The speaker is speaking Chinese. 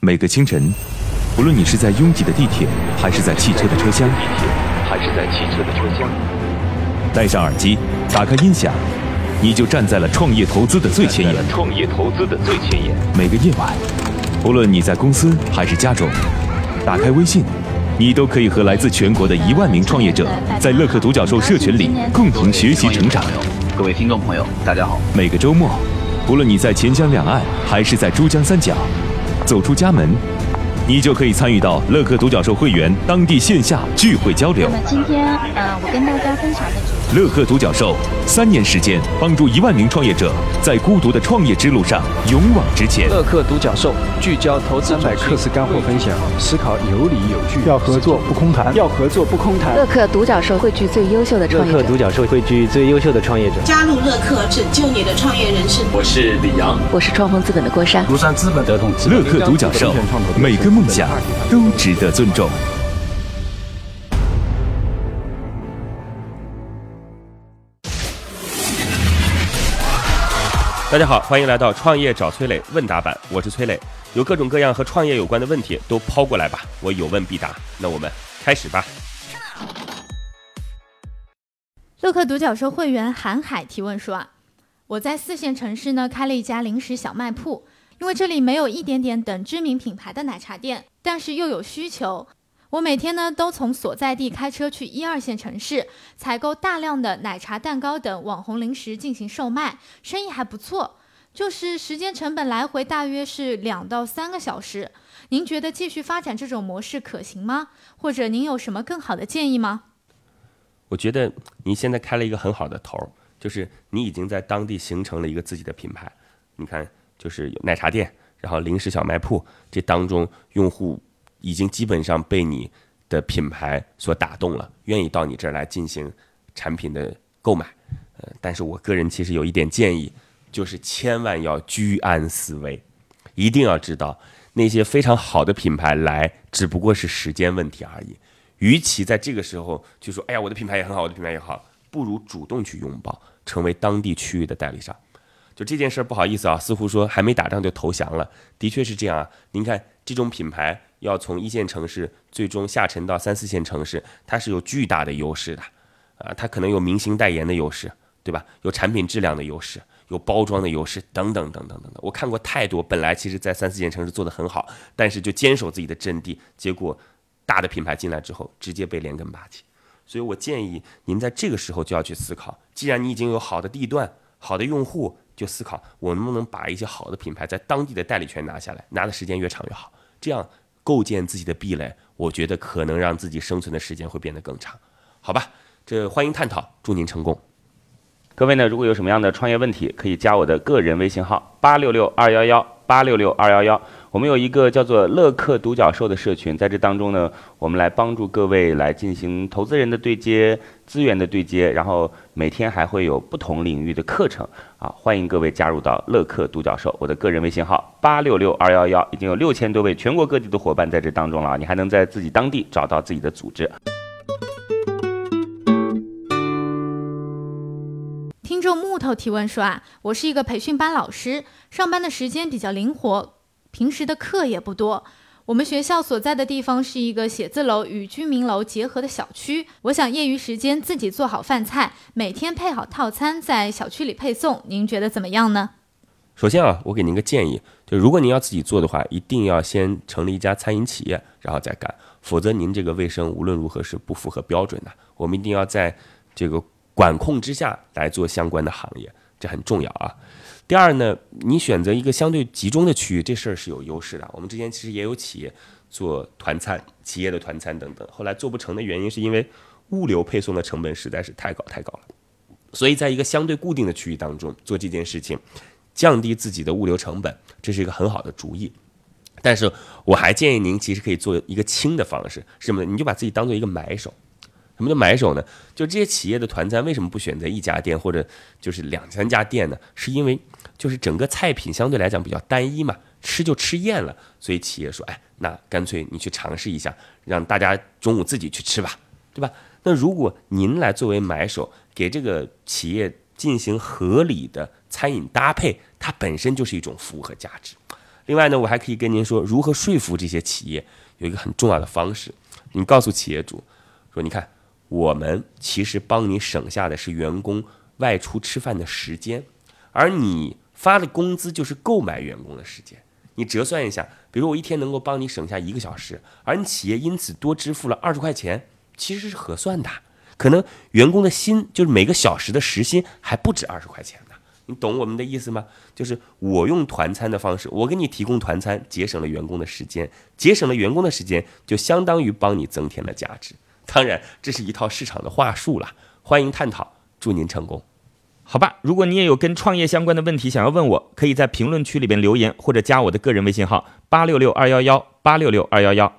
每个清晨，无论你是在拥挤的地铁，还是在汽车的车厢，还是在汽车的车厢，戴上耳机，打开音响，你就站在了创业投资的最前沿。创业投资的最前沿。每个夜晚，无论你在公司还是家中，打开微信，你都可以和来自全国的一万名创业者，在乐客独角兽社群里共同学习成长。各位听众朋友，大家好。每个周末，不论你在钱江两岸还是在珠江三角。走出家门，你就可以参与到乐客独角兽会员当地线下聚会交流。那么今天，呃，我跟大家分享的乐客独角兽三年时间，帮助一万名创业者在孤独的创业之路上勇往直前。乐客独角兽聚焦投资三百课时干货分享，思考有理有据，要合作不空谈，要合作不空谈。乐客独角兽汇聚最优秀的创业者。乐客独角兽汇聚最优秀的创业者。加入乐客，拯救你的创业人生。我是李阳，我是创丰资本的郭山。庐山资本德同资本。乐客独角兽，每个梦想都值得尊重。大家好，欢迎来到创业找崔磊问答版，我是崔磊，有各种各样和创业有关的问题都抛过来吧，我有问必答。那我们开始吧。乐客独角兽会员韩海提问说啊，我在四线城市呢开了一家零食小卖铺，因为这里没有一点点等知名品牌的奶茶店，但是又有需求。我每天呢都从所在地开车去一二线城市，采购大量的奶茶、蛋糕等网红零食进行售卖，生意还不错。就是时间成本来回大约是两到三个小时。您觉得继续发展这种模式可行吗？或者您有什么更好的建议吗？我觉得您现在开了一个很好的头，就是你已经在当地形成了一个自己的品牌。你看，就是有奶茶店，然后零食小卖铺，这当中用户。已经基本上被你的品牌所打动了，愿意到你这儿来进行产品的购买。呃，但是我个人其实有一点建议，就是千万要居安思危，一定要知道那些非常好的品牌来只不过是时间问题而已。与其在这个时候就说“哎呀，我的品牌也很好，我的品牌也好”，不如主动去拥抱，成为当地区域的代理商。就这件事儿，不好意思啊，似乎说还没打仗就投降了，的确是这样啊。您看这种品牌。要从一线城市最终下沉到三四线城市，它是有巨大的优势的，啊，它可能有明星代言的优势，对吧？有产品质量的优势，有包装的优势，等等等等等等。我看过太多，本来其实在三四线城市做得很好，但是就坚守自己的阵地，结果大的品牌进来之后，直接被连根拔起。所以我建议您在这个时候就要去思考，既然你已经有好的地段、好的用户，就思考我能不能把一些好的品牌在当地的代理权拿下来，拿的时间越长越好，这样。构建自己的壁垒，我觉得可能让自己生存的时间会变得更长，好吧？这欢迎探讨，祝您成功。各位呢，如果有什么样的创业问题，可以加我的个人微信号八六六二幺幺八六六二幺幺。我们有一个叫做“乐客独角兽”的社群，在这当中呢，我们来帮助各位来进行投资人的对接、资源的对接，然后每天还会有不同领域的课程啊，欢迎各位加入到乐客独角兽。我的个人微信号八六六二幺幺，已经有六千多位全国各地的伙伴在这当中了，你还能在自己当地找到自己的组织。听众木头提问说啊，我是一个培训班老师，上班的时间比较灵活。平时的课也不多，我们学校所在的地方是一个写字楼与居民楼结合的小区。我想业余时间自己做好饭菜，每天配好套餐在小区里配送，您觉得怎么样呢？首先啊，我给您个建议，就如果您要自己做的话，一定要先成立一家餐饮企业，然后再干，否则您这个卫生无论如何是不符合标准的。我们一定要在这个管控之下来做相关的行业，这很重要啊。第二呢，你选择一个相对集中的区域，这事儿是有优势的。我们之前其实也有企业做团餐，企业的团餐等等，后来做不成的原因是因为物流配送的成本实在是太高太高了。所以在一个相对固定的区域当中做这件事情，降低自己的物流成本，这是一个很好的主意。但是我还建议您其实可以做一个轻的方式，是什么？你就把自己当做一个买手。什么叫买手呢？就这些企业的团餐为什么不选择一家店或者就是两三家店呢？是因为就是整个菜品相对来讲比较单一嘛，吃就吃厌了，所以企业说，哎，那干脆你去尝试一下，让大家中午自己去吃吧，对吧？那如果您来作为买手，给这个企业进行合理的餐饮搭配，它本身就是一种服务和价值。另外呢，我还可以跟您说如何说服这些企业，有一个很重要的方式，你告诉企业主说，你看，我们其实帮你省下的是员工外出吃饭的时间，而你发的工资就是购买员工的时间。你折算一下，比如我一天能够帮你省下一个小时，而你企业因此多支付了二十块钱，其实是合算的。可能员工的薪就是每个小时的时薪还不止二十块钱呢。你懂我们的意思吗？就是我用团餐的方式，我给你提供团餐，节省了员工的时间，节省了员工的时间，就相当于帮你增添了价值。当然，这是一套市场的话术了。欢迎探讨，祝您成功。好吧，如果你也有跟创业相关的问题想要问我，可以在评论区里边留言，或者加我的个人微信号八六六二幺幺八六六二幺幺。